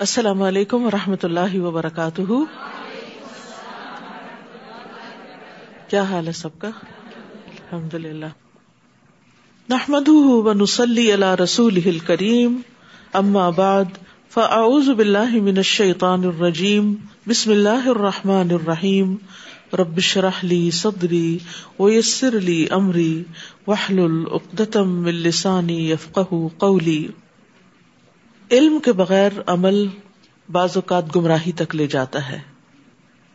السلام علیکم و رحمۃ اللہ وبرکاتہ۔ کیا حال ہے سب کا؟ الحمد للہ نحمد نسلی اللہ رسول کریم اما بعد، فاعوذ باللہ من الشیطان الرجیم۔ بسم اللہ الرحمٰن الرحیم۔ ربش رحلی صدری ویسر لی امری۔ وحل العقدم السانی یفقہ قولی۔ علم کے بغیر عمل بعض اوقات گمراہی تک لے جاتا ہے۔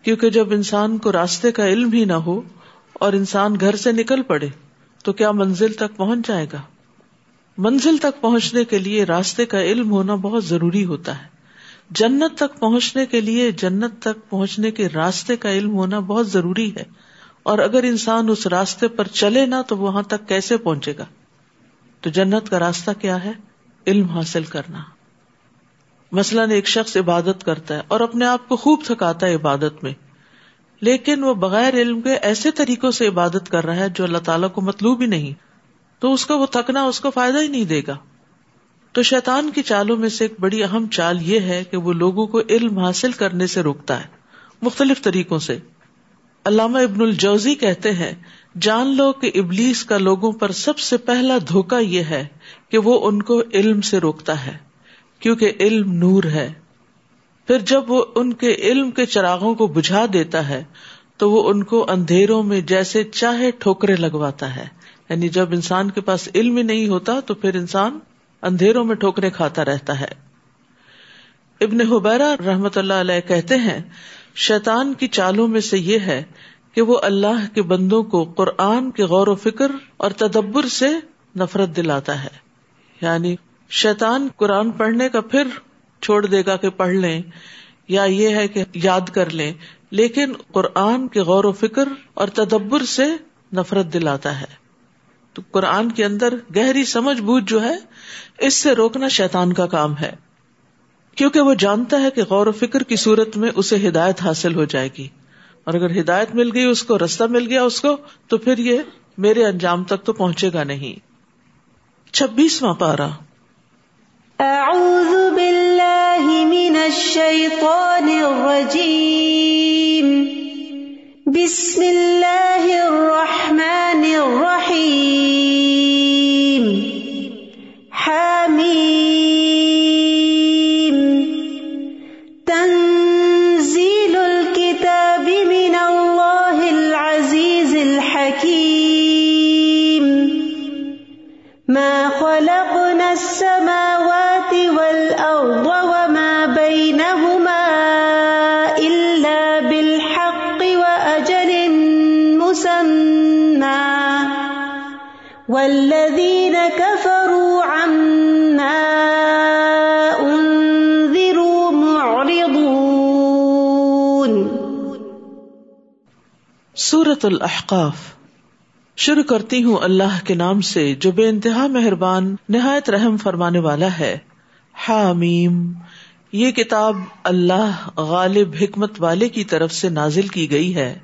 کیونکہ جب انسان کو راستے کا علم ہی نہ ہو اور انسان گھر سے نکل پڑے، تو کیا منزل تک پہنچ جائے گا؟ منزل تک پہنچنے کے لیے راستے کا علم ہونا بہت ضروری ہوتا ہے۔ جنت تک پہنچنے کے لیے جنت تک پہنچنے کے راستے کا علم ہونا بہت ضروری ہے۔ اور اگر انسان اس راستے پر چلے نا، تو وہاں تک کیسے پہنچے گا؟ تو جنت کا راستہ کیا ہے؟ علم حاصل کرنا۔ مثلاً ایک شخص عبادت کرتا ہے اور اپنے آپ کو خوب تھکاتا ہے عبادت میں، لیکن وہ بغیر علم کے ایسے طریقوں سے عبادت کر رہا ہے جو اللہ تعالیٰ کو مطلوب ہی نہیں، تو اس کا وہ تھکنا، اس کو فائدہ ہی نہیں دے گا۔ تو شیطان کی چالوں میں سے ایک بڑی اہم چال یہ ہے کہ وہ لوگوں کو علم حاصل کرنے سے روکتا ہے، مختلف طریقوں سے۔ علامہ ابن الجوزی کہتے ہیں، جان لو کہ ابلیس کا لوگوں پر سب سے پہلا دھوکا یہ ہے کہ وہ ان کو علم سے روکتا ہے۔ کیونکہ علم نور ہے۔ پھر جب وہ ان کے علم کے چراغوں کو بجھا دیتا ہے، تو وہ ان کو اندھیروں میں جیسے چاہے ٹھوکرے لگواتا ہے۔ یعنی جب انسان کے پاس علم ہی نہیں ہوتا، تو پھر انسان اندھیروں میں ٹھوکرے کھاتا رہتا ہے۔ ابن حبیرا رحمت اللہ علیہ کہتے ہیں، شیطان کی چالوں میں سے یہ ہے کہ وہ اللہ کے بندوں کو قرآن کے غور و فکر اور تدبر سے نفرت دلاتا ہے۔ یعنی شیطان قرآن پڑھنے کا پھر چھوڑ دے گا کہ پڑھ لیں، یا یہ ہے کہ یاد کر لیں، لیکن قرآن کے غور و فکر اور تدبر سے نفرت دلاتا ہے۔ تو قرآن کے اندر گہری سمجھ بوجھ جو ہے، اس سے روکنا شیطان کا کام ہے۔ کیونکہ وہ جانتا ہے کہ غور و فکر کی صورت میں اسے ہدایت حاصل ہو جائے گی۔ اور اگر ہدایت مل گئی، اس کو رستہ مل گیا اس کو، تو پھر یہ میرے انجام تک تو پہنچے گا نہیں۔ چھبیسواں پارا اعوذ باللہ من الشیطان الرجیم بسم اللہ الرحمن الرحیم حامیم تن سورة الاحقاف۔ شروع کرتی ہوں اللہ کے نام سے جو بے انتہا مہربان، نہایت رحم فرمانے والا ہے۔ حامیم۔ یہ کتاب اللہ غالب حکمت والے کی طرف سے نازل کی گئی ہے۔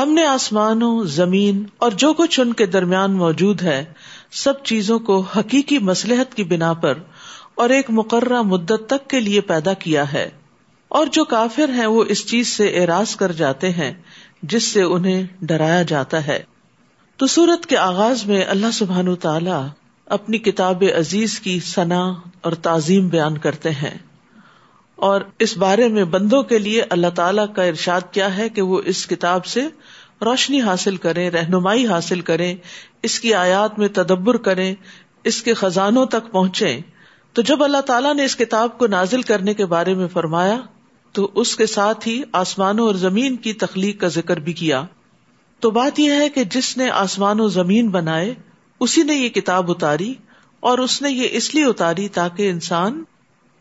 ہم نے آسمانوں، زمین اور جو کچھ ان کے درمیان موجود ہے، سب چیزوں کو حقیقی مسلحت کی بنا پر اور ایک مقررہ مدت تک کے لیے پیدا کیا ہے۔ اور جو کافر ہیں، وہ اس چیز سے اعراض کر جاتے ہیں جس سے انہیں ڈرایا جاتا ہے۔ تو سورت کے آغاز میں اللہ سبحان تعالی اپنی کتاب عزیز کی ثنا اور تعظیم بیان کرتے ہیں۔ اور اس بارے میں بندوں کے لیے اللہ تعالی کا ارشاد کیا ہے کہ وہ اس کتاب سے روشنی حاصل کریں، رہنمائی حاصل کریں، اس کی آیات میں تدبر کریں، اس کے خزانوں تک پہنچے تو جب اللہ تعالیٰ نے اس کتاب کو نازل کرنے کے بارے میں فرمایا تو اس کے ساتھ ہی آسمانوں اور زمین کی تخلیق کا ذکر بھی کیا۔ تو بات یہ ہے کہ جس نے آسمان و زمین بنائے، اسی نے یہ کتاب اتاری اور اس نے یہ اس لیے اتاری تاکہ انسان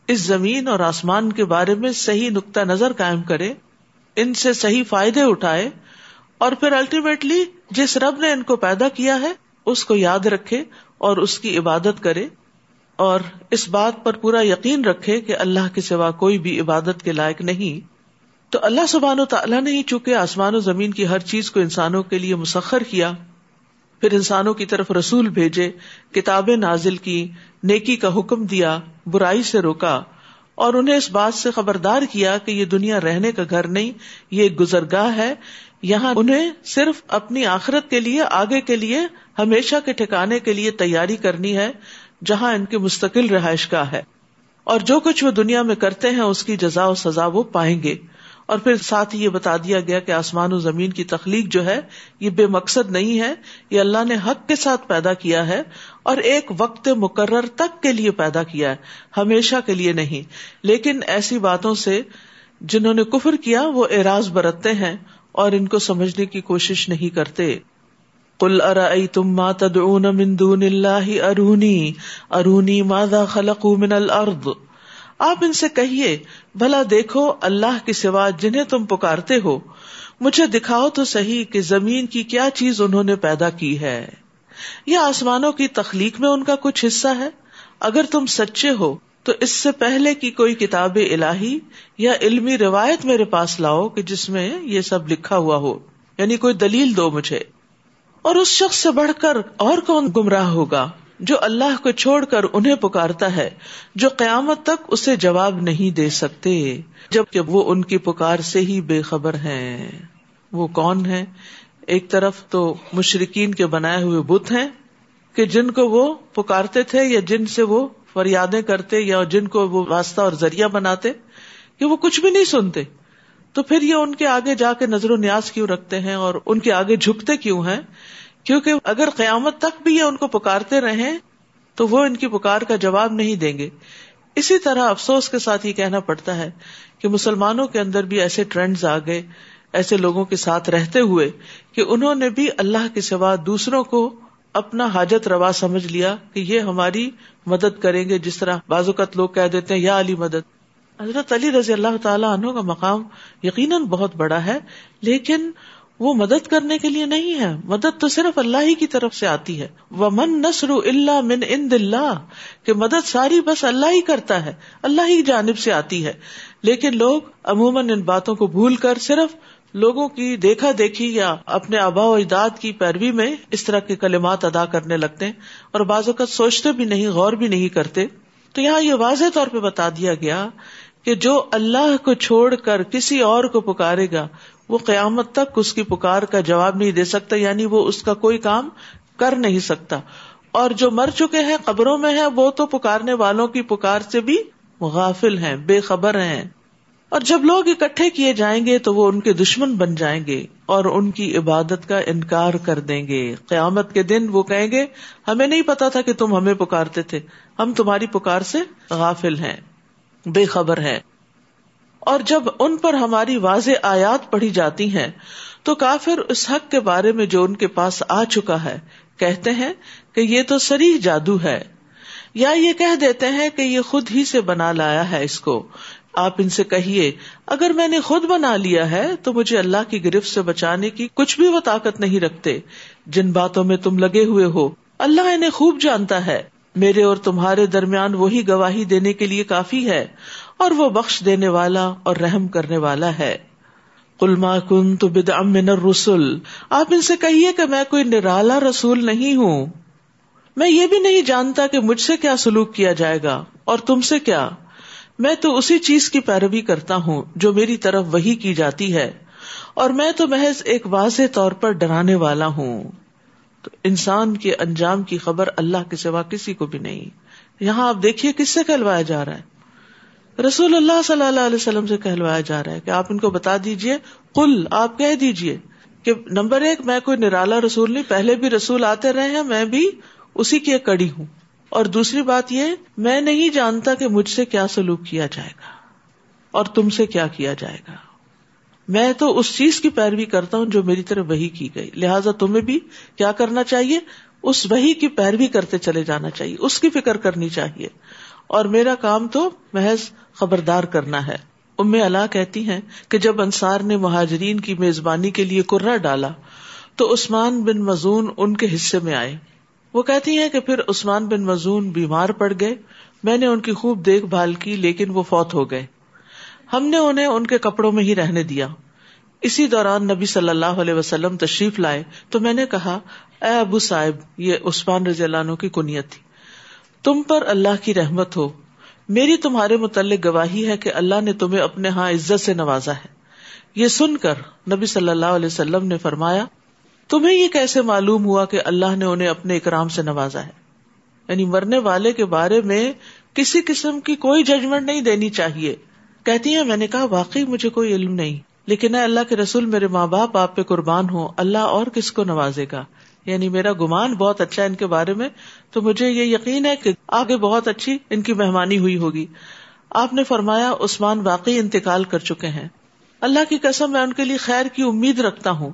اس زمین اور آسمان کے بارے میں صحیح نقطۂ نظر قائم کرے، ان سے صحیح فائدے اٹھائے اور پھر الٹیمیٹلی جس رب نے ان کو پیدا کیا ہے، اس کو یاد رکھے اور اس کی عبادت کرے۔ اور اس بات پر پورا یقین رکھے کہ اللہ کے سوا کوئی بھی عبادت کے لائق نہیں۔ تو اللہ سبحان و تعالیٰ نے ہی چونکہ آسمان و زمین کی ہر چیز کو انسانوں کے لیے مسخر کیا، پھر انسانوں کی طرف رسول بھیجے، کتابیں نازل کی، نیکی کا حکم دیا، برائی سے روکا، اور انہیں اس بات سے خبردار کیا کہ یہ دنیا رہنے کا گھر نہیں، یہ گزرگاہ ہے۔ یہاں انہیں صرف اپنی آخرت کے لیے، آگے کے لیے، ہمیشہ کے ٹھکانے کے لیے تیاری کرنی ہے۔ جہاں ان کی مستقل رہائش گاہ ہے۔ اور جو کچھ وہ دنیا میں کرتے ہیں، اس کی جزا و سزا وہ پائیں گے۔ اور پھر ساتھ ہی یہ بتا دیا گیا کہ آسمان و زمین کی تخلیق جو ہے، یہ بے مقصد نہیں ہے۔ یہ اللہ نے حق کے ساتھ پیدا کیا ہے اور ایک وقت مقرر تک کے لیے پیدا کیا ہے۔ ہمیشہ کے لیے نہیں۔ لیکن ایسی باتوں سے جنہوں نے کفر کیا، وہ اعراض برتتے ہیں اور ان کو سمجھنے کی کوشش نہیں کرتے۔ کل ارئی تم من دون اللہ ارونی. ارونی مادا خلق من الارض. آپ ان سے کہیے، بھلا دیکھو اللہ کے سوا جنہیں تم پکارتے ہو. مجھے دکھاؤ تو صحیح کہ زمین کی کیا چیز انہوں نے پیدا کی ہے۔ یا آسمانوں کی تخلیق میں ان کا کچھ حصہ ہے؟ اگر تم سچے ہو، تو اس سے پہلے کی کوئی کتاب الہی یا علمی روایت میرے پاس لاؤ کہ جس میں یہ سب لکھا ہوا ہو۔ یعنی کوئی دلیل دو مجھے۔ اور اس شخص سے بڑھ کر اور کون گمراہ ہوگا جو اللہ کو چھوڑ کر انہیں پکارتا ہے، جو قیامت تک اسے جواب نہیں دے سکتے جب وہ ان کی پکار سے ہی بے خبر ہیں۔ وہ کون ہے ایک طرف تو مشرقین کے بنائے ہوئے بت ہیں کہ جن کو وہ پکارتے تھے یا جن سے وہ فریادیں کرتے یا جن کو وہ واسطہ اور ذریعہ بناتے، کہ وہ کچھ بھی نہیں سنتے۔ تو پھر یہ ان کے آگے جا کے نظر و نیاز کیوں رکھتے ہیں اور ان کے آگے جھکتے کیوں ہیں؟ کیونکہ اگر قیامت تک بھی یہ ان کو پکارتے رہے تو وہ ان کی پکار کا جواب نہیں دیں گے۔ اسی طرح افسوس کے ساتھ یہ کہنا پڑتا ہے کہ مسلمانوں کے اندر بھی ایسے ٹرینڈز آ گئے، ایسے لوگوں کے ساتھ رہتے ہوئے کہ انہوں نے بھی اللہ کے سوا دوسروں کو اپنا حاجت روا سمجھ لیا کہ یہ ہماری مدد کریں گے۔ جس طرح بعض اوقات لوگ کہہ دیتے ہیں، یا علی مدد۔ حضرت علی رضی اللہ تعالیٰ عنہ کا مقام یقیناً بہت بڑا ہے، لیکن وہ مدد کرنے کے لیے نہیں ہے۔ مدد تو صرف اللہ ہی کی طرف سے آتی ہے۔ وہ من نسر اللہ من ان کہ مدد ساری بس اللہ ہی کرتا ہے، اللہ ہی جانب سے آتی ہے۔ لیکن لوگ عموماً ان باتوں کو بھول کر صرف لوگوں کی دیکھا دیکھی یا اپنے آبا و اجداد کی پیروی میں اس طرح کے کلمات ادا کرنے لگتے ہیں اور بعض اوقات سوچتے بھی نہیں، غور بھی نہیں کرتے۔ تو یہاں یہ واضح طور پہ بتا دیا گیا کہ جو اللہ کو چھوڑ کر کسی اور کو پکارے گا، وہ قیامت تک اس کی پکار کا جواب نہیں دے سکتا یعنی وہ اس کا کوئی کام کر نہیں سکتا۔ اور جو مر چکے ہیں، قبروں میں ہیں، وہ تو پکارنے والوں کی پکار سے بھی غافل ہیں، بے خبر ہیں۔ اور جب لوگ اکٹھے کیے جائیں گے تو وہ ان کے دشمن بن جائیں گے اور ان کی عبادت کا انکار کر دیں گے۔ قیامت کے دن وہ کہیں گے، ہمیں نہیں پتا تھا کہ تم ہمیں پکارتے تھے، ہم تمہاری پکار سے غافل ہیں۔ بے خبر ہیں اور جب ان پر ہماری واضح آیات پڑھی جاتی ہیں، تو کافر اس حق کے بارے میں جو ان کے پاس آ چکا ہے، کہتے ہیں کہ یہ تو سری جادو ہے۔ یا یہ کہہ دیتے ہیں کہ یہ خود ہی سے بنا لایا ہے اس کو۔ آپ ان سے کہیے، اگر میں نے خود بنا لیا ہے، تو مجھے اللہ کی گرفت سے بچانے کی کچھ بھی وہ طاقت نہیں رکھتے۔ جن باتوں میں تم لگے ہوئے ہو، اللہ انہیں خوب جانتا ہے۔ میرے اور تمہارے درمیان وہی گواہی دینے کے لیے کافی ہے اور وہ بخش دینے والا اور رحم کرنے والا ہے۔ کلما کن تو بد امن رسول آپ ان سے کہیے کہ میں کوئی نرالا رسول نہیں ہوں۔ میں یہ بھی نہیں جانتا کہ مجھ سے کیا سلوک کیا جائے گا اور تم سے کیا۔ میں تو اسی چیز کی پیروی کرتا ہوں جو میری طرف وہی کی جاتی ہے اور میں تو محض ایک واضح طور پر ڈرانے والا ہوں۔ تو انسان کے انجام کی خبر اللہ کے سوا کسی کو بھی نہیں۔ یہاں آپ دیکھیے کس سے کہلوایا جا رہا ہے۔ رسول اللہ صلی اللہ علیہ وسلم سے کہلوایا جا رہا ہے کہ آپ ان کو بتا دیجیے کل آپ کہہ دیجیے کہ نمبر ایک، میں کوئی نرالا رسول نہیں، پہلے بھی رسول آتے رہے ہیں، میں بھی اسی کی ایک کڑی ہوں۔ اور دوسری بات یہ، میں نہیں جانتا کہ مجھ سے کیا سلوک کیا جائے گا اور تم سے کیا کیا جائے گا۔ میں تو اس چیز کی پیروی کرتا ہوں جو میری طرف وہی کی گئی۔ لہٰذا تمہیں بھی کیا کرنا چاہیے؟ اس وہی کی پیروی کرتے چلے جانا چاہیے۔ اس کی فکر کرنی چاہیے۔ اور میرا کام تو محض خبردار کرنا ہے۔ ام اللہ کہتی ہیں کہ جب انصار نے مہاجرین کی میزبانی کے لیے کرا ڈالا تو عثمان بن مزون ان کے حصے میں آئے۔ وہ کہتی ہیں کہ پھر عثمان بن مزون بیمار پڑ گئے۔ میں نے ان کی خوب دیکھ بھال کی لیکن وہ فوت ہو گئے۔ ہم نے انہیں ان کے کپڑوں میں ہی رہنے دیا۔ اسی دوران نبی صلی اللہ علیہ وسلم تشریف لائے تو میں نے کہا، اے ابو صاحب، یہ عثمان رضی اللہ عنہ کی کنیت تھی۔ تم پر اللہ کی رحمت ہو۔ میری تمہارے متعلق گواہی ہے کہ اللہ نے تمہیں اپنے ہاں عزت سے نوازا ہے۔ یہ سن کر نبی صلی اللہ علیہ وسلم نے فرمایا، تمہیں یہ کیسے معلوم ہوا کہ اللہ نے انہیں اپنے اکرام سے نوازا ہے؟ یعنی مرنے والے کے بارے میں کسی قسم کی کوئی ججمنٹ نہیں دینی چاہیے۔ کہتی ہیں، میں نے کہا، واقعی مجھے کوئی علم نہیں، لیکن اے اللہ کے رسول، میرے ماں باپ، آپ پہ قربان ہو اللہ اور کس کو نوازے گا؟ یعنی میرا گمان بہت اچھا ہے ان کے بارے میں، تو مجھے یہ یقین ہے کہ آگے بہت اچھی ان کی مہمانی ہوئی ہوگی۔ آپ نے فرمایا، عثمان واقعی انتقال کر چکے ہیں۔ اللہ کی قسم، میں ان کے لیے خیر کی امید رکھتا ہوں،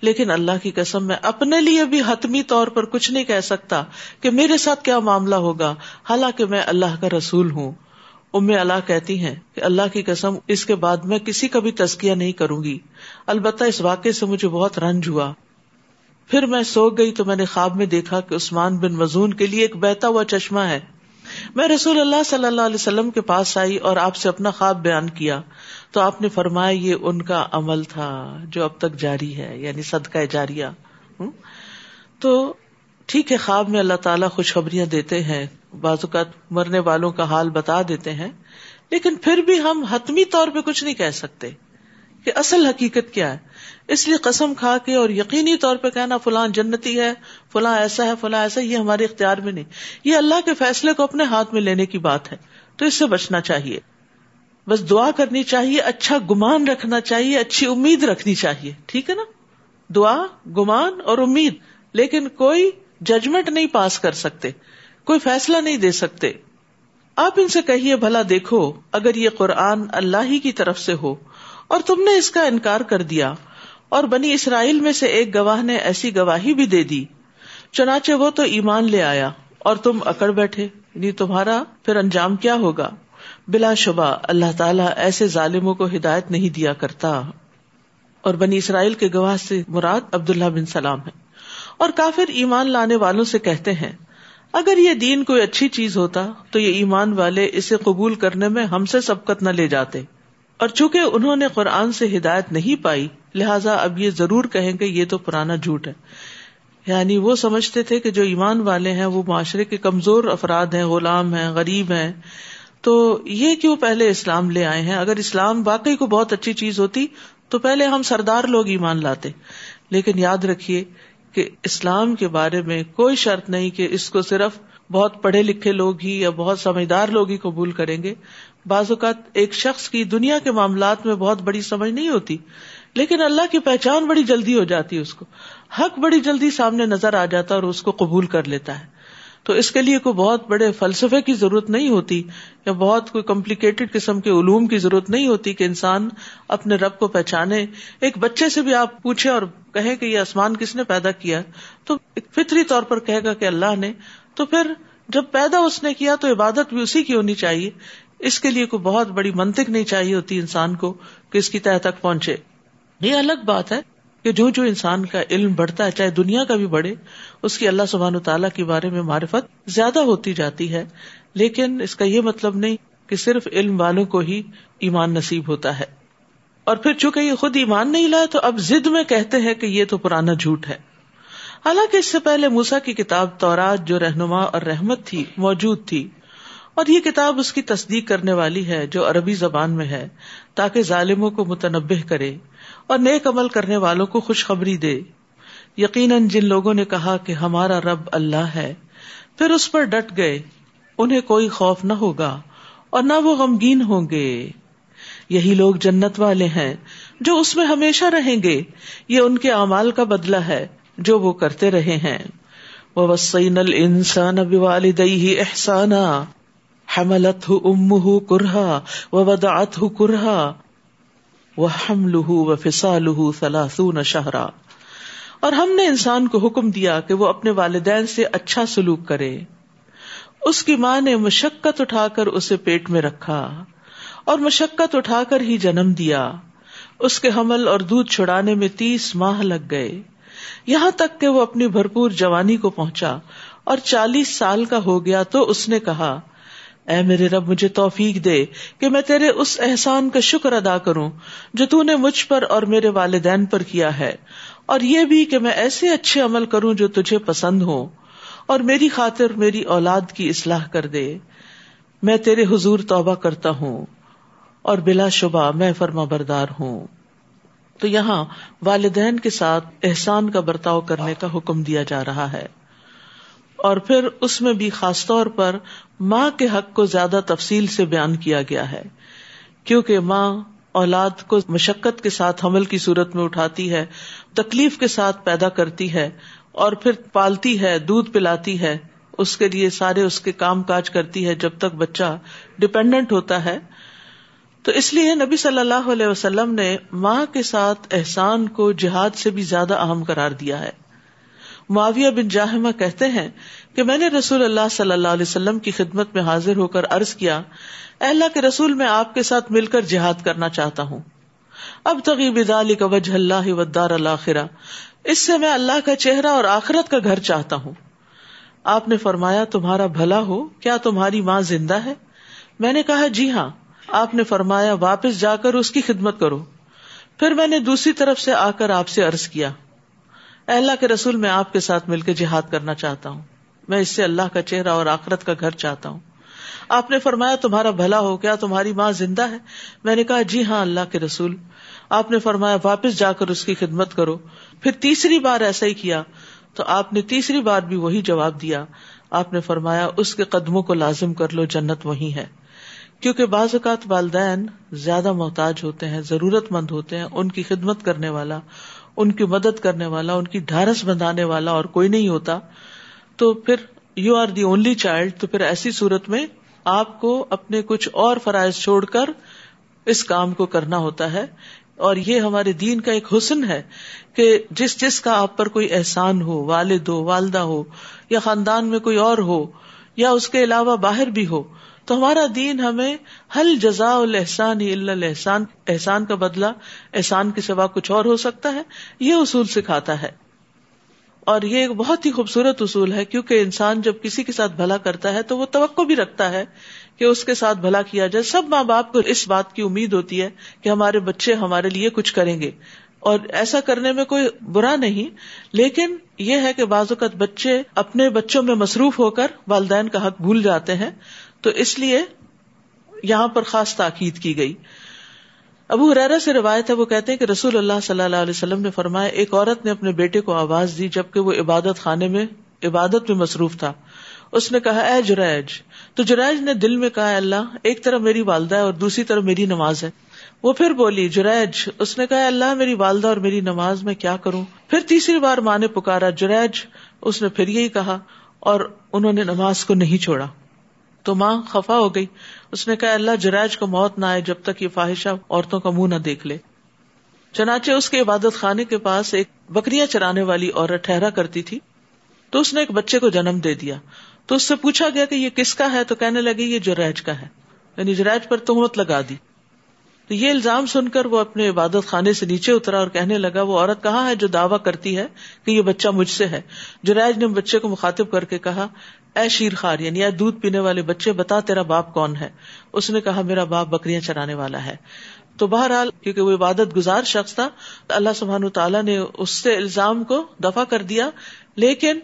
لیکن اللہ کی قسم، میں اپنے لیے بھی حتمی طور پر کچھ نہیں کہہ سکتا کہ میرے ساتھ کیا معاملہ ہوگا، حالانکہ میں اللہ کا رسول ہوں۔ ام اللہ کہتی ہیں کہ اللہ کی قسم اس کے بعد میں کسی کا بھی تزکیہ نہیں کروں گی۔ البتہ اس واقعے سے مجھے بہت رنج ہوا۔ پھر میں سو گئی تو میں نے خواب میں دیکھا کہ عثمان بن مزون کے لیے ایک بہتا ہوا چشمہ ہے۔ میں رسول اللہ صلی اللہ علیہ وسلم کے پاس آئی اور آپ سے اپنا خواب بیان کیا۔ تو آپ نے فرمایا یہ ان کا عمل تھا جو اب تک جاری ہے یعنی صدقہ جاریہ۔ تو ٹھیک ہے، خواب میں اللہ تعالیٰ خوشخبریاں دیتے ہیں۔ بعض اوقات مرنے والوں کا حال بتا دیتے ہیں، لیکن پھر بھی ہم حتمی طور پہ کچھ نہیں کہہ سکتے کہ اصل حقیقت کیا ہے۔ اس لیے قسم کھا کے اور یقینی طور پہ کہنا فلاں جنتی ہے، فلاں ایسا ہے، فلاں ایسا یہ ہمارے اختیار میں نہیں۔ یہ اللہ کے فیصلے کو اپنے ہاتھ میں لینے کی بات ہے، تو اس سے بچنا چاہیے۔ بس دعا کرنی چاہیے اچھا گمان رکھنا چاہیے، اچھی امید رکھنی چاہیے۔ ٹھیک ہے نا؟ دعا، گمان اور امید، لیکن کوئی ججمنٹ نہیں پاس کر سکتے۔ کوئی فیصلہ نہیں دے سکتے۔ آپ ان سے کہیے، بھلا دیکھو، اگر یہ قرآن اللہ ہی کی طرف سے ہو، اور تم نے اس کا انکار کر دیا، اور بنی اسرائیل میں سے ایک گواہ نے ایسی گواہی بھی دے دی۔ چنانچہ وہ تو ایمان لے آیا، اور تم اکڑ بیٹھے۔ یعنی تمہارا پھر انجام کیا ہوگا؟ بلا شبہ اللہ تعالیٰ ایسے ظالموں کو ہدایت نہیں دیا کرتا۔ اور بنی اسرائیل کے گواہ سے مراد عبداللہ بن سلام ہے۔ اور کافر ایمان لانے والوں سے کہتے ہیں اگر یہ دین کوئی اچھی چیز ہوتا تو یہ ایمان والے اسے قبول کرنے میں ہم سے سبقت نہ لے جاتے۔ اور چونکہ انہوں نے قرآن سے ہدایت نہیں پائی، لہٰذا اب یہ ضرور کہیں گے یہ تو پرانا جھوٹ ہے۔ یعنی وہ سمجھتے تھے کہ جو ایمان والے ہیں، وہ معاشرے کے کمزور افراد ہیں، غلام ہیں، غریب ہیں۔ تو یہ کیوں پہلے اسلام لے آئے ہیں؟ اگر اسلام واقعی کو بہت اچھی چیز ہوتی تو پہلے ہم سردار لوگ ایمان لاتے۔ لیکن یاد رکھیے کہ اسلام کے بارے میں کوئی شرط نہیں کہ اس کو صرف بہت پڑھے لکھے لوگ ہی یا بہت سمجھدار لوگ ہی قبول کریں گے۔ بعض اوقات ایک شخص کی دنیا کے معاملات میں بہت بڑی سمجھ نہیں ہوتی، لیکن اللہ کی پہچان بڑی جلدی ہو جاتی ہے اس کو۔ حق بڑی جلدی سامنے نظر آ جاتا ہے اور اس کو قبول کر لیتا ہے۔ تو اس کے لیے کوئی بہت بڑے فلسفے کی ضرورت نہیں ہوتی یا بہت کوئی کمپلیکیٹڈ قسم کے علوم کی ضرورت نہیں ہوتی کہ انسان اپنے رب کو پہچانے۔ ایک بچے سے بھی آپ پوچھے اور کہے کہ یہ آسمان کس نے پیدا کیا تو ایک فطری طور پر کہے گا کہ اللہ نے۔ تو پھر جب پیدا اس نے کیا تو عبادت بھی اسی کی ہونی چاہیے۔ اس کے لیے کوئی بہت بڑی منطق نہیں چاہیے ہوتی انسان کو کہ اس کی تہ تک پہنچے۔ یہ الگ بات ہے۔ کہ جو جو انسان کا علم بڑھتا ہے، چاہے دنیا کا بھی بڑھے، اس کی اللہ سبحان تعالیٰ کے بارے میں معرفت زیادہ ہوتی جاتی ہے۔ لیکن اس کا یہ مطلب نہیں کہ صرف علم والوں کو ہی ایمان نصیب ہوتا ہے۔ اور پھر چونکہ یہ خود ایمان نہیں لائے، تو اب ضد میں کہتے ہیں کہ یہ تو پرانا جھوٹ ہے۔ حالانکہ اس سے پہلے موسا کی کتاب تورات جو رہنما اور رحمت تھی، موجود تھی۔ اور یہ کتاب اس کی تصدیق کرنے والی ہے جو عربی زبان میں ہے، تاکہ ظالموں کو متنبع کرے۔ اور نیک عمل کرنے والوں کو خوشخبری دے۔ یقیناً جن لوگوں نے کہا کہ ہمارا رب اللہ ہے، پھر اس پر ڈٹ گئے۔ انہیں کوئی خوف نہ ہوگا اور نہ وہ غمگین ہوں گے۔ یہی لوگ جنت والے ہیں جو اس میں ہمیشہ رہیں گے۔ یہ ان کے اعمال کا بدلہ ہے جو وہ کرتے رہے ہیں۔ وہ وسین السان اب والدئی احسانہ حملت ام کرہا و ودعت کرہا وہ ہم لہو و فسا لہو سلاسون شہرا اور ہم نے انسان کو حکم دیا کہ وہ اپنے والدین سے اچھا سلوک کرے۔ اس کی ماں نے مشقت اٹھا کر اسے پیٹ میں رکھا اور مشقت اٹھا کر ہی جنم دیا۔ اس کے حمل اور دودھ چھڑانے میں تیس ماہ لگ گئے۔ یہاں تک کہ وہ اپنی بھرپور جوانی کو پہنچا اور چالیس سال کا ہو گیا تو اس نے کہا اے میرے رب، مجھے توفیق دے کہ میں تیرے اس احسان کا شکر ادا کروں جو تو نے مجھ پر اور میرے والدین پر کیا ہے، اور یہ بھی کہ میں ایسے اچھے عمل کروں جو تجھے پسند ہو اور میری خاطر میری اولاد کی اصلاح کر دے۔ میں تیرے حضور توبہ کرتا ہوں، اور بلا شبہ میں فرما بردار ہوں۔ تو یہاں والدین کے ساتھ احسان کا برتاؤ کرنے کا حکم دیا جا رہا ہے۔ اور پھر اس میں بھی خاص طور پر ماں کے حق کو زیادہ تفصیل سے بیان کیا گیا ہے، کیونکہ ماں اولاد کو مشقت کے ساتھ حمل کی صورت میں اٹھاتی ہے، تکلیف کے ساتھ پیدا کرتی ہے اور پھر پالتی ہے، دودھ پلاتی ہے، اس کے لیے سارے اس کے کام کاج کرتی ہے جب تک بچہ ڈپینڈنٹ ہوتا ہے۔ تو اس لیے نبی صلی اللہ علیہ وسلم نے ماں کے ساتھ احسان کو جہاد سے بھی زیادہ اہم قرار دیا ہے۔ معاویہ بن جاہمہ کہتے ہیں کہ میں نے رسول اللہ صلی اللہ علیہ وسلم کی خدمت میں حاضر ہو کر عرض کیا، اے اللہ کے رسول، میں آپ کے ساتھ مل کر جہاد کرنا چاہتا ہوں۔ اب تغیب علی کا وجہ اللہ ودار الآخرہ اس سے میں اللہ کا چہرہ اور آخرت کا گھر چاہتا ہوں۔ آپ نے فرمایا، تمہارا بھلا ہو، کیا تمہاری ماں زندہ ہے؟ میں نے کہا جی ہاں۔ آپ نے فرمایا، واپس جا کر اس کی خدمت کرو۔ پھر میں نے دوسری طرف سے آ کر آپ سے عرض کیا۔ اللہ کے رسول، میں آپ کے ساتھ مل کے جہاد کرنا چاہتا ہوں۔ میں اس سے اللہ کا چہرہ اور آخرت کا گھر چاہتا ہوں۔ آپ نے فرمایا، تمہارا بھلا ہو کیا تمہاری ماں زندہ ہے۔ میں نے کہا جی ہاں اللہ کے رسول۔ آپ نے فرمایا، واپس جا کر اس کی خدمت کرو۔ پھر تیسری بار ایسا ہی کیا، تو آپ نے تیسری بار بھی وہی جواب دیا۔ آپ نے فرمایا، اس کے قدموں کو لازم کر لو، جنت وہی ہے۔ کیونکہ بعض اوقات والدین زیادہ محتاج ہوتے ہیں، ضرورت مند ہوتے ہیں، ان کی خدمت کرنے والا۔ ان کی مدد کرنے والا، ان کی ڈھارس بندھانے والا اور کوئی نہیں ہوتا، تو پھر you are the only child تو پھر ایسی صورت میں آپ کو اپنے کچھ اور فرائض چھوڑ کر اس کام کو کرنا ہوتا ہے۔ اور یہ ہمارے دین کا ایک حسن ہے کہ جس جس کا آپ پر کوئی احسان ہو، والد ہو، والدہ ہو، یا خاندان میں کوئی اور ہو، یا اس کے علاوہ باہر بھی ہو تو ہمارا دین ہمیں حل جزا الحسان احسان احسان کا بدلہ، احسان کے سوا کچھ اور ہو سکتا ہے، یہ اصول سکھاتا ہے۔ اور یہ ایک بہت ہی خوبصورت اصول ہے، کیونکہ انسان جب کسی کے ساتھ بھلا کرتا ہے تو وہ توقع بھی رکھتا ہے کہ اس کے ساتھ بھلا کیا جائے۔ سب ماں باپ کو اس بات کی امید ہوتی ہے کہ ہمارے بچے ہمارے لیے کچھ کریں گے۔ اور ایسا کرنے میں کوئی برا نہیں، لیکن یہ ہے کہ بعض اوقات بچے اپنے بچوں میں مصروف ہو کر والدین کا حق بھول جاتے ہیں۔ تو اس لیے یہاں پر خاص تاکید کی گئی۔ ابو حرارا سے روایت ہے، وہ کہتے ہیں کہ رسول اللہ صلی اللہ علیہ وسلم نے فرمایا، ایک عورت نے اپنے بیٹے کو آواز دی جبکہ وہ عبادت خانے میں، عبادت میں مصروف تھا۔ اس نے کہا، اے جریج، تو جریج نے دل میں کہا اللہ، ایک طرف میری والدہ ہے اور دوسری طرف میری نماز ہے۔ وہ پھر بولی، جریج، اس نے کہا اللہ، میری والدہ اور میری نماز میں کیا کروں؟ پھر تیسری بار ماں نے پکارا، جریج، اس نے پھر یہی کہا اور انہوں نے نماز کو نہیں چھوڑا۔ تو ماں خفا ہو گئی۔ اس نے کہا، اللہ جرائج کو موت نہ آئے جب تک یہ فواہشہ عورتوں کا منہ نہ دیکھ لے۔ چنانچہ اس کے عبادت خانے کے پاس ایک بکریاں چرانے والی عورت ٹھہرا کرتی تھی۔ تو اس نے ایک بچے کو جنم دے دیا۔ تو اس سے پوچھا گیا کہ یہ کس کا ہے؟ تو کہنے لگی یہ جرائج کا ہے۔ یعنی جرائج پر تہمت لگا دی۔ تو یہ الزام سن کر وہ اپنے عبادت خانے سے نیچے اترا اور کہنے لگا، وہ عورت کہاں ہے جو دعویٰ کرتی ہے کہ یہ بچہ مجھ سے ہے؟ جرائج نے بچے کو مخاطب کر کے کہا اے شیر خار یعنی اے دودھ پینے والے بچے، بتا تیرا باپ کون ہے؟ اس نے کہا، میرا باپ بکریاں چرانے والا ہے۔ تو بہرحال، کیونکہ وہ عبادت گزار شخص تھا، اللہ سبحان تعالیٰ نے اس سے الزام کو دفاع کر دیا، لیکن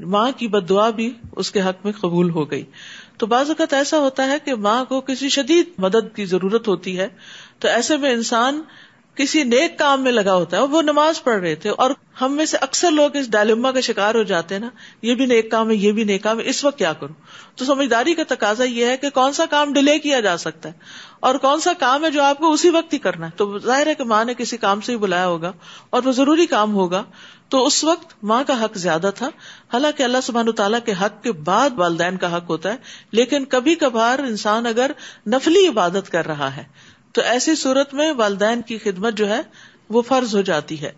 ماں کی بد دعا بھی اس کے حق میں قبول ہو گئی۔ تو بعض اوقات ایسا ہوتا ہے کہ ماں کو کسی شدید مدد کی ضرورت ہوتی ہے، تو ایسے میں انسان کسی نیک کام میں لگا ہوتا ہے وہ نماز پڑھ رہے تھے اور ہم میں سے اکثر لوگ اس ڈائلما کا شکار ہو جاتے ہیں نا، یہ بھی نیک کام ہے، یہ بھی نیک کام ہے، اس وقت کیا کروں؟ تو سمجھداری کا تقاضا یہ ہے کہ کون سا کام ڈیلے کیا جا سکتا ہے اور کون سا کام ہے جو آپ کو اسی وقت ہی کرنا ہے۔ تو ظاہر ہے کہ ماں نے کسی کام سے ہی بلایا ہوگا اور وہ ضروری کام ہوگا۔ تو اس وقت ماں کا حق زیادہ تھا۔ حالانکہ اللہ سبحان تعالیٰ کے حق کے بعد والدین کا حق ہوتا ہے، لیکن کبھی کبھار انسان اگر نفلی عبادت کر رہا ہے تو ایسی صورت میں والدین کی خدمت جو ہے وہ فرض ہو جاتی ہے۔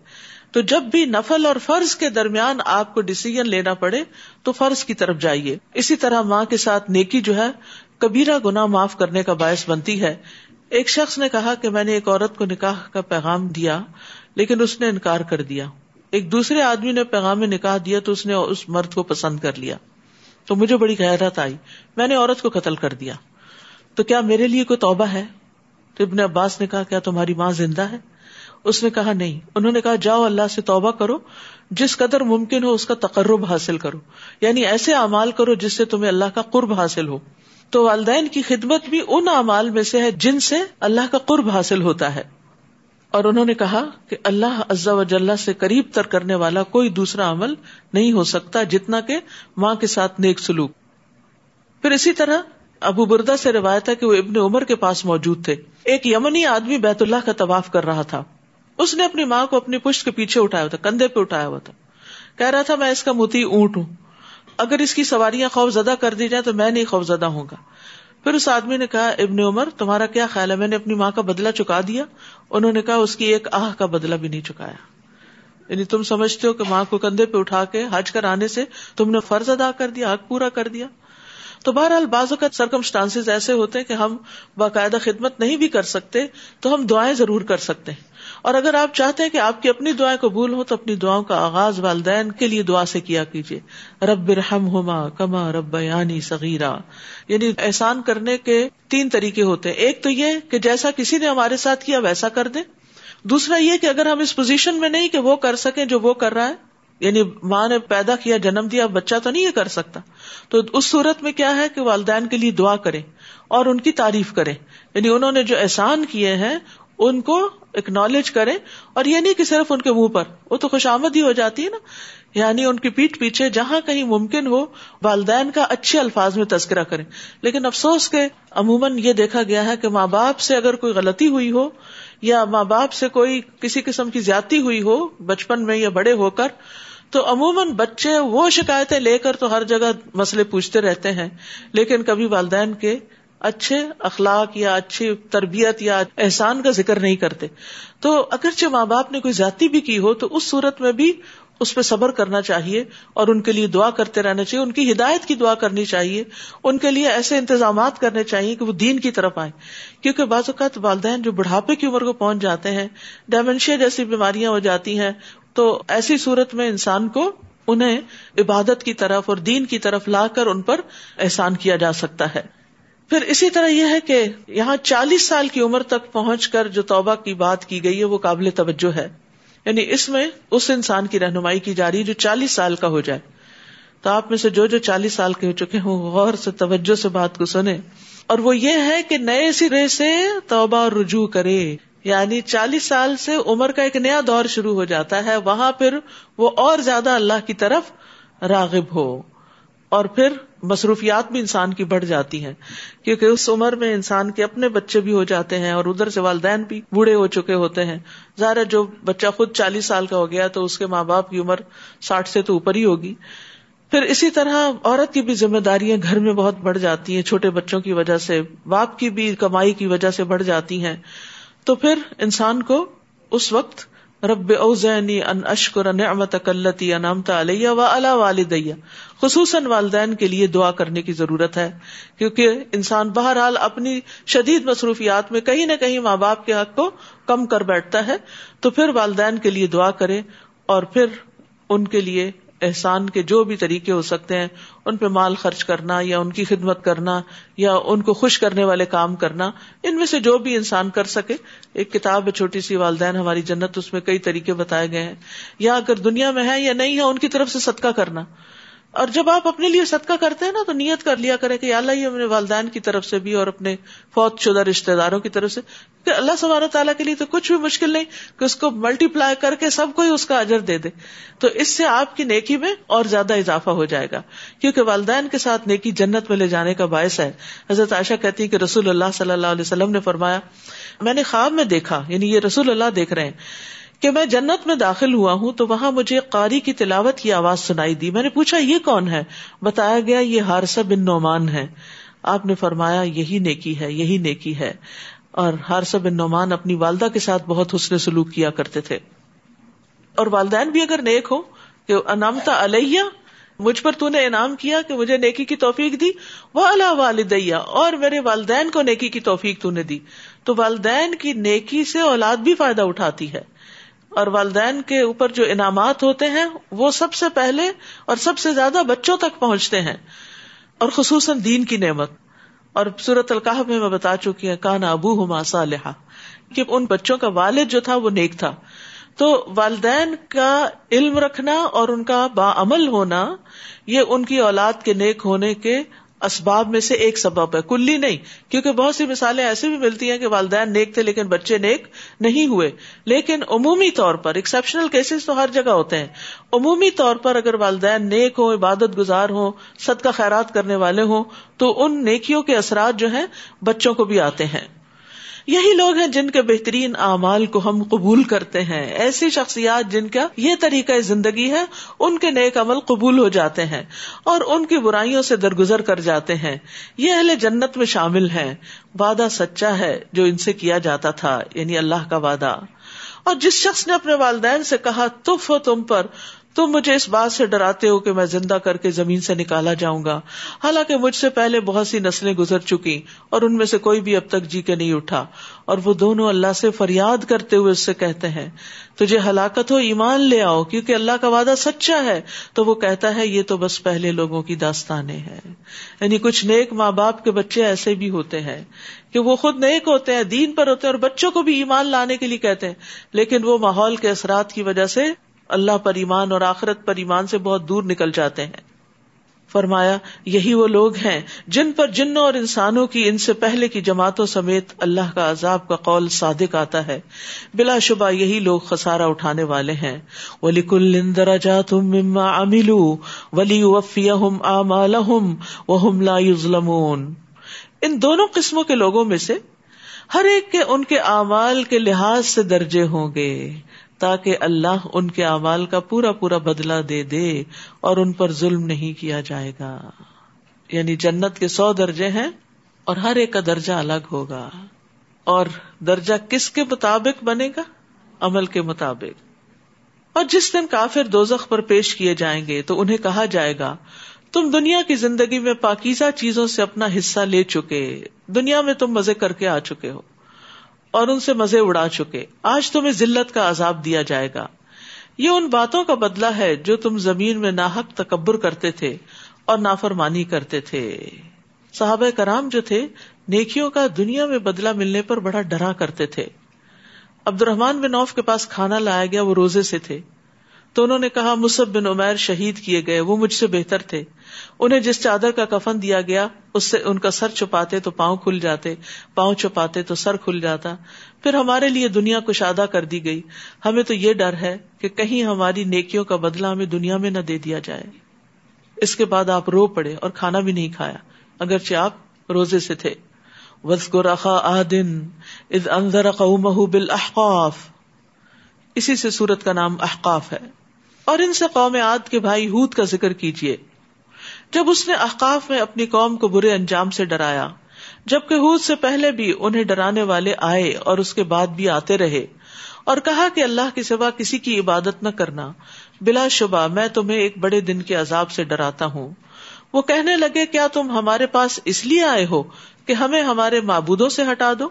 تو جب بھی نفل اور فرض کے درمیان آپ کو ڈسیزن لینا پڑے تو فرض کی طرف جائیے۔ اسی طرح ماں کے ساتھ نیکی جو ہے کبیرہ گنا معاف کرنے کا باعث بنتی ہے۔ ایک شخص نے کہا کہ میں نے ایک عورت کو نکاح کا پیغام دیا لیکن اس نے انکار کر دیا۔ ایک دوسرے آدمی نے پیغام نکاح دیا تو اس نے اس مرد کو پسند کر لیا۔ تو مجھے بڑی غیرت آئی۔ میں نے عورت کو قتل کر دیا۔ تو کیا میرے لیے کوئی توبہ ہے؟ تو ابن عباس نے کہا، کیا تمہاری ماں زندہ ہے؟ اس نے کہا، نہیں۔ انہوں نے کہا، جاؤ اللہ سے توبہ کرو۔ جس قدر ممکن ہو اس کا تقرب حاصل کرو۔ یعنی ایسے اعمال کرو جس سے تمہیں اللہ کا قرب حاصل ہو۔ تو والدین کی خدمت بھی ان اعمال میں سے ہے جن سے اللہ کا قرب حاصل ہوتا ہے۔ اور انہوں نے کہا کہ اللہ عزا وجاللہ سے قریب تر کرنے والا کوئی دوسرا عمل نہیں ہو سکتا جتنا کہ ماں کے ساتھ نیک سلوک۔ پھر اسی طرح ابو بردا سے روایت ہے کہ وہ ابن عمر کے پاس موجود تھے۔ ایک یمنی آدمی بیت اللہ کا طواف کر رہا تھا۔ اس نے اپنی ماں کو اپنی پشت کے پیچھے اٹھایا ہوا تھا، کندھے پہ اٹھایا ہوا تھا۔ کہہ رہا تھا، میں اس کا موتی اونٹ ہوں۔ اگر اس کی سواریاں خوف زدہ کر دی جائے تو میں نہیں خوف زدہ ہوں گا۔ پھر اس آدمی نے کہا، ابن عمر، تمہارا کیا خیال ہے؟ میں نے اپنی ماں کا بدلا چکا دیا۔ انہوں نے کہا، اس کی ایک آہ کا بدلا بھی نہیں چکایا۔ یعنی تم سمجھتے ہو کہ ماں کو کندھے پہ اٹھا کے حج کر آنے سے تم نے فرض ادا کر دیا، حق پورا کر دیا۔ تو بہرحال بعض اوقات سرکمسٹانس ایسے ہوتے ہیں کہ ہم باقاعدہ خدمت نہیں بھی کر سکتے تو ہم دعائیں ضرور کر سکتے ہیں۔ اور اگر آپ چاہتے ہیں کہ آپ کی اپنی دعائیں قبول ہو تو اپنی دعاؤں کا آغاز والدین کے لیے دعا سے کیا کیجیے۔ رب رحم ہوما کما رب یعنی صغیرہ یعنی احسان کرنے کے تین طریقے ہوتے ہیں۔ ایک تو یہ کہ جیسا کسی نے ہمارے ساتھ کیا ویسا کر دے دوسرا یہ کہ اگر ہم اس پوزیشن میں نہیں کہ وہ کر سکیں جو وہ کر رہا ہے یعنی ماں نے پیدا کیا، جنم دیا، بچہ تو نہیں یہ کر سکتا۔ تو اس صورت میں کیا ہے کہ والدین کے لیے دعا کرے اور ان کی تعریف کرے یعنی انہوں نے جو احسان کیے ہیں، ان کو اکنالج کرے اور یہ نہیں کہ صرف ان کے منہ پر، وہ تو خوش آمد ہی ہو جاتی ہے نا۔ یعنی ان کی پیٹ پیچھے جہاں کہیں ممکن ہو، والدین کا اچھے الفاظ میں تذکرہ کرے لیکن افسوس کے عموماً یہ دیکھا گیا ہے کہ ماں باپ سے اگر کوئی غلطی ہوئی ہو یا ماں باپ سے کوئی کسی قسم کی زیادتی ہوئی ہو، بچپن میں یا بڑے ہو کر تو عموماً بچے وہ شکایتیں لے کر تو ہر جگہ مسئلے پوچھتے رہتے ہیں، لیکن کبھی والدین کے اچھے اخلاق یا اچھی تربیت یا احسان کا ذکر نہیں کرتے۔ تو اگرچہ ماں باپ نے کوئی زیادتی بھی کی ہو، تو اس صورت میں بھی اس پہ صبر کرنا چاہیے اور ان کے لیے دعا کرتے رہنا چاہیے، ان کی ہدایت کی دعا کرنی چاہیے، ان کے لیے ایسے انتظامات کرنے چاہیے کہ وہ دین کی طرف آئے کیونکہ بعض اوقات والدین جو بڑھاپے کی عمر کو پہنچ جاتے ہیں ڈائمنشیا جیسی بیماریاں ہو جاتی ہیں تو ایسی صورت میں انسان کو انہیں عبادت کی طرف اور دین کی طرف لا کر ان پر احسان کیا جا سکتا ہے۔ پھر اسی طرح یہ ہے کہ یہاں چالیس سال کی عمر تک پہنچ کر جو توبہ کی بات کی گئی ہے وہ قابل توجہ ہے۔ یعنی اس میں اس انسان کی رہنمائی کی جا رہی ہے جو چالیس سال کا ہو جائے۔ تو آپ میں سے جو جو چالیس سال کے ہو چکے ہوں، غور سے، توجہ سے بات کو سنیں۔ اور وہ یہ ہے کہ نئے سرے سے توبہ اور رجوع کرے۔ یعنی چالیس سال سے عمر کا ایک نیا دور شروع ہو جاتا ہے، وہاں پھر وہ اور زیادہ اللہ کی طرف راغب ہو اور پھر مصروفیات بھی انسان کی بڑھ جاتی ہیں، کیونکہ اس عمر میں انسان کے اپنے بچے بھی ہو جاتے ہیں اور ادھر سے والدین بھی بوڑھے ہو چکے ہوتے ہیں۔ ظاہر جو بچہ خود چالیس سال کا ہو گیا تو اس کے ماں باپ کی عمر ساٹھ سے تو اوپر ہی ہوگی۔ پھر اسی طرح عورت کی بھی ذمہ داریاں گھر میں بہت بڑھ جاتی ہیں، چھوٹے بچوں کی وجہ سے، باپ کی بھی کمائی کی وجہ سے بڑھ جاتی ہیں۔ تو پھر انسان کو اس وقت رب اوزینی ان اشکر نعمت کلتی انعمت علیہ و علی والدیہ خصوصاً والدین کے لیے دعا کرنے کی ضرورت ہے، کیونکہ انسان بہرحال اپنی شدید مصروفیات میں کہیں نہ کہیں ماں باپ کے حق کو کم کر بیٹھتا ہے۔ تو پھر والدین کے لیے دعا کرے اور پھر ان کے لیے احسان کے جو بھی طریقے ہو سکتے ہیں، ان پہ مال خرچ کرنا یا ان کی خدمت کرنا یا ان کو خوش کرنے والے کام کرنا، ان میں سے جو بھی انسان کر سکے، ایک کتاب ہے، چھوٹی سی والدین ہماری جنت، اس میں کئی طریقے بتائے گئے ہیں۔ یا اگر دنیا میں ہے یا نہیں ہے، ان کی طرف سے صدقہ کرنا۔ اور جب آپ اپنے لیے صدقہ کرتے ہیں نا، تو نیت کر لیا کرے کہ اللہ یہ اپنے والدین کی طرف سے بھی اور اپنے فوت شدہ رشتے داروں کی طرف سے۔ کہ اللہ سبحانہ تعالیٰ کے لیے تو کچھ بھی مشکل نہیں کہ اس کو ملٹی پلائی کر کے سب کو ہی اس کا اجر دے دے۔ تو اس سے آپ کی نیکی میں اور زیادہ اضافہ ہو جائے گا۔ کیونکہ والدین کے ساتھ نیکی جنت میں لے جانے کا باعث ہے۔ حضرت عائشہ کہتی کہ رسول اللہ صلی اللہ علیہ وسلم نے فرمایا، میں نے خواب میں دیکھا یعنی یہ رسول اللہ دیکھ رہے ہیں۔ کہ میں جنت میں داخل ہوا ہوں تو وہاں مجھے قاری کی تلاوت کی آواز سنائی دی۔ میں نے پوچھا، یہ کون ہے؟ بتایا گیا، یہ ہارسا بن نعمان ہے۔ آپ نے فرمایا، یہی نیکی ہے، یہی نیکی ہے۔ اور ہارسا بن نعمان اپنی والدہ کے ساتھ بہت حسن سلوک کیا کرتے تھے۔ اور والدین بھی اگر نیک ہو کہ انامتا علیہ، مجھ پر تو نے انعام کیا کہ مجھے نیکی کی توفیق دی وہ اللہ والدیا اور میرے والدین کو نیکی کی توفیق تو نے دی۔ تو والدین کی نیکی سے اولاد بھی فائدہ اٹھاتی ہے۔ اور والدین کے اوپر جو انعامات ہوتے ہیں، وہ سب سے پہلے اور سب سے زیادہ بچوں تک پہنچتے ہیں۔ اور خصوصاً دین کی نعمت۔ اور سورت القاح میں میں بتا چکی ہوں، کانا ابو ہما صالحہ کہ ان بچوں کا والد جو تھا، وہ نیک تھا۔ تو والدین کا علم رکھنا اور ان کا با عمل ہونا، یہ ان کی اولاد کے نیک ہونے کے اسباب میں سے ایک سبب ہے۔ کلی نہیں، کیونکہ بہت سی مثالیں ایسے بھی ملتی ہیں کہ والدین نیک تھے لیکن بچے نیک نہیں ہوئے۔ لیکن عمومی طور پر ایکسپشنل کیسز تو ہر جگہ ہوتے ہیں۔ عمومی طور پر اگر والدین نیک ہوں، عبادت گزار ہوں، صدقہ کا خیرات کرنے والے ہوں، تو ان نیکیوں کے اثرات جو ہیں بچوں کو بھی آتے ہیں۔ یہی لوگ ہیں جن کے بہترین اعمال کو ہم قبول کرتے ہیں۔ ایسی شخصیات جن کا یہ طریقہ زندگی ہے، ان کے نیک عمل قبول ہو جاتے ہیں اور ان کی برائیوں سے درگزر کر جاتے ہیں۔ یہ اہل جنت میں شامل ہیں۔ وعدہ سچا ہے جو ان سے کیا جاتا تھا یعنی اللہ کا وعدہ۔ اور جس شخص نے اپنے والدین سے کہا تف ہو تم پر تم مجھے اس بات سے ڈراتے ہو کہ میں زندہ کر کے زمین سے نکالا جاؤں گا۔ حالانکہ مجھ سے پہلے بہت سی نسلیں گزر چکی اور ان میں سے کوئی بھی اب تک جی کے نہیں اٹھا۔ اور وہ دونوں اللہ سے فریاد کرتے ہوئے اس سے کہتے ہیں، تجھے ہلاکت ہو، ایمان لے آؤ، کیونکہ اللہ کا وعدہ سچا ہے۔ تو وہ کہتا ہے، یہ تو بس پہلے لوگوں کی داستانیں ہیں۔ یعنی کچھ نیک ماں باپ کے بچے ایسے بھی ہوتے ہیں کہ وہ خود نیک ہوتے ہیں، دین پر ہوتے ہیں اور بچوں کو بھی ایمان لانے کے لیے کہتے ہیں۔ لیکن وہ ماحول کے اثرات کی وجہ سے اللہ پر ایمان اور آخرت پر ایمان سے بہت دور نکل جاتے ہیں۔ فرمایا، یہی وہ لوگ ہیں جن پر جنوں اور انسانوں کی ان سے پہلے کی جماعتوں سمیت اللہ کا عذاب کا قول صادق آتا ہے۔ بلا شبہ یہی لوگ خسارا اٹھانے والے ہیں۔ ولی کل درجات مما املو ولی وفیم اعمالهم وهم لا يظلمون۔ ان دونوں قسموں کے لوگوں میں سے ہر ایک کے ان کے اعمال کے لحاظ سے درجے ہوں گے۔ تاکہ اللہ ان کے اعمال کا پورا پورا بدلا دے دے اور ان پر ظلم نہیں کیا جائے گا۔ یعنی جنت کے سو درجے ہیں اور ہر ایک کا درجہ الگ ہوگا۔ اور درجہ کس کے مطابق بنے گا؟ عمل کے مطابق۔ اور جس دن کافر دوزخ پر پیش کیے جائیں گے تو انہیں کہا جائے گا، تم دنیا کی زندگی میں پاکیزہ چیزوں سے اپنا حصہ لے چکے، دنیا میں تم مزے کر کے آ چکے ہو۔ اور ان سے مزے اڑا چکے۔ آج تمہیں ذلت کا عذاب دیا جائے گا۔ یہ ان باتوں کا بدلا ہے جو تم زمین میں ناحک تکبر کرتے تھے اور نافرمانی کرتے تھے۔ صحابہ کرام جو تھے، نیکیوں کا دنیا میں بدلا ملنے پر بڑا ڈرا کرتے تھے۔ عبد الرحمان بن اوف کے پاس کھانا لایا گیا، وہ روزے سے تھے۔ تو انہوں نے کہا مصب بن عمیر شہید کیے گئے، وہ مجھ سے بہتر تھے۔ انہیں جس چادر کا کفن دیا گیا، اس سے ان کا سر چھپاتے تو پاؤں کھل جاتے، پاؤں چھپاتے تو سر کھل جاتا۔ پھر ہمارے لیے دنیا کو شادہ کر دی گئی۔ ہمیں تو یہ ڈر ہے کہ کہیں ہماری نیکیوں کا بدلا ہمیں دنیا میں نہ دے دیا جائے۔ اس کے بعد آپ رو پڑے اور کھانا بھی نہیں کھایا، اگرچہ آپ روزے سے تھے۔ اسی سے سورت کا نام احقاف ہے۔ اور ان سے قوم عاد کے بھائی ہود کا ذکر کیجیے جب اس نے احقاف میں اپنی قوم کو برے انجام سے ڈرایا، جبکہ حود سے پہلے بھی انہیں ڈرانے والے آئے اور اس کے بعد بھی آتے رہے، اور کہا کہ اللہ کے سوا کسی کی عبادت نہ کرنا، بلا شبہ میں تمہیں ایک بڑے دن کے عذاب سے ڈراتا ہوں۔ وہ کہنے لگے، کیا تم ہمارے پاس اس لیے آئے ہو کہ ہمیں ہمارے معبودوں سے ہٹا دو؟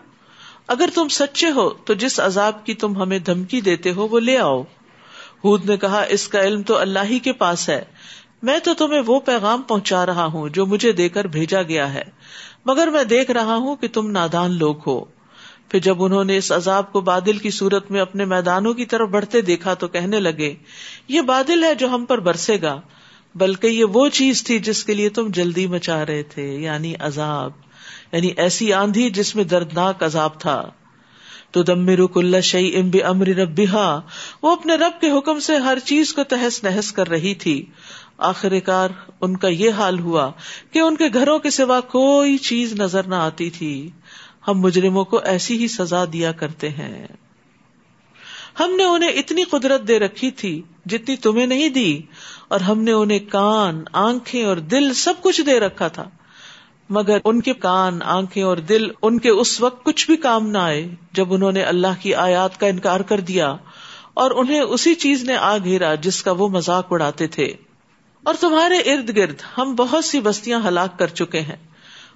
اگر تم سچے ہو تو جس عذاب کی تم ہمیں دھمکی دیتے ہو وہ لے آؤ۔ ہود نے کہا، اس کا علم تو اللہ ہی کے پاس ہے۔ میں تو تمہیں وہ پیغام پہنچا رہا ہوں جو مجھے دے کر بھیجا گیا ہے۔ مگر میں دیکھ رہا ہوں کہ تم نادان لوگ ہو۔ پھر جب انہوں نے اس عذاب کو بادل کی صورت میں اپنے میدانوں کی طرف بڑھتے دیکھا تو کہنے لگے، یہ بادل ہے جو ہم پر برسے گا، بلکہ یہ وہ چیز تھی جس کے لیے تم جلدی مچا رہے تھے یعنی عذاب یعنی ایسی آندھی جس میں دردناک عذاب تھا۔ تو دم رک اللہ شعی ام امر رب وہ اپنے رب کے حکم سے ہر چیز کو تہس نہس کر رہی تھی۔ آخر کار ان کا یہ حال ہوا کہ ان کے گھروں کے سوا کوئی چیز نظر نہ آتی تھی۔ ہم مجرموں کو ایسی ہی سزا دیا کرتے ہیں۔ ہم نے انہیں اتنی قدرت دے رکھی تھی جتنی تمہیں نہیں دی، اور ہم نے انہیں کان، آنکھیں اور دل سب کچھ دے رکھا تھا۔ مگر ان کے کان، آنکھیں اور دل ان کے اس وقت کچھ بھی کام نہ آئے جب انہوں نے اللہ کی آیات کا انکار کر دیا اور انہیں اسی چیز نے آ گھیرا جس کا وہ مذاق اڑاتے تھے۔ اور تمہارے ارد گرد ہم بہت سی بستیاں ہلاک کر چکے ہیں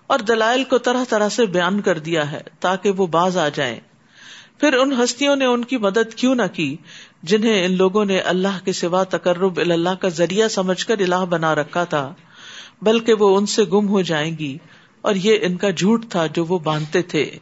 اور دلائل کو طرح طرح سے بیان کر دیا ہے تاکہ وہ باز آ جائیں۔ پھر ان ہستیوں نے ان کی مدد کیوں نہ کی جنہیں ان لوگوں نے اللہ کے سوا تقرب اللہ کا ذریعہ سمجھ کر الہ بنا رکھا تھا، بلکہ وہ ان سے گم ہو جائیں گی اور یہ ان کا جھوٹ تھا جو وہ باندھتے تھے۔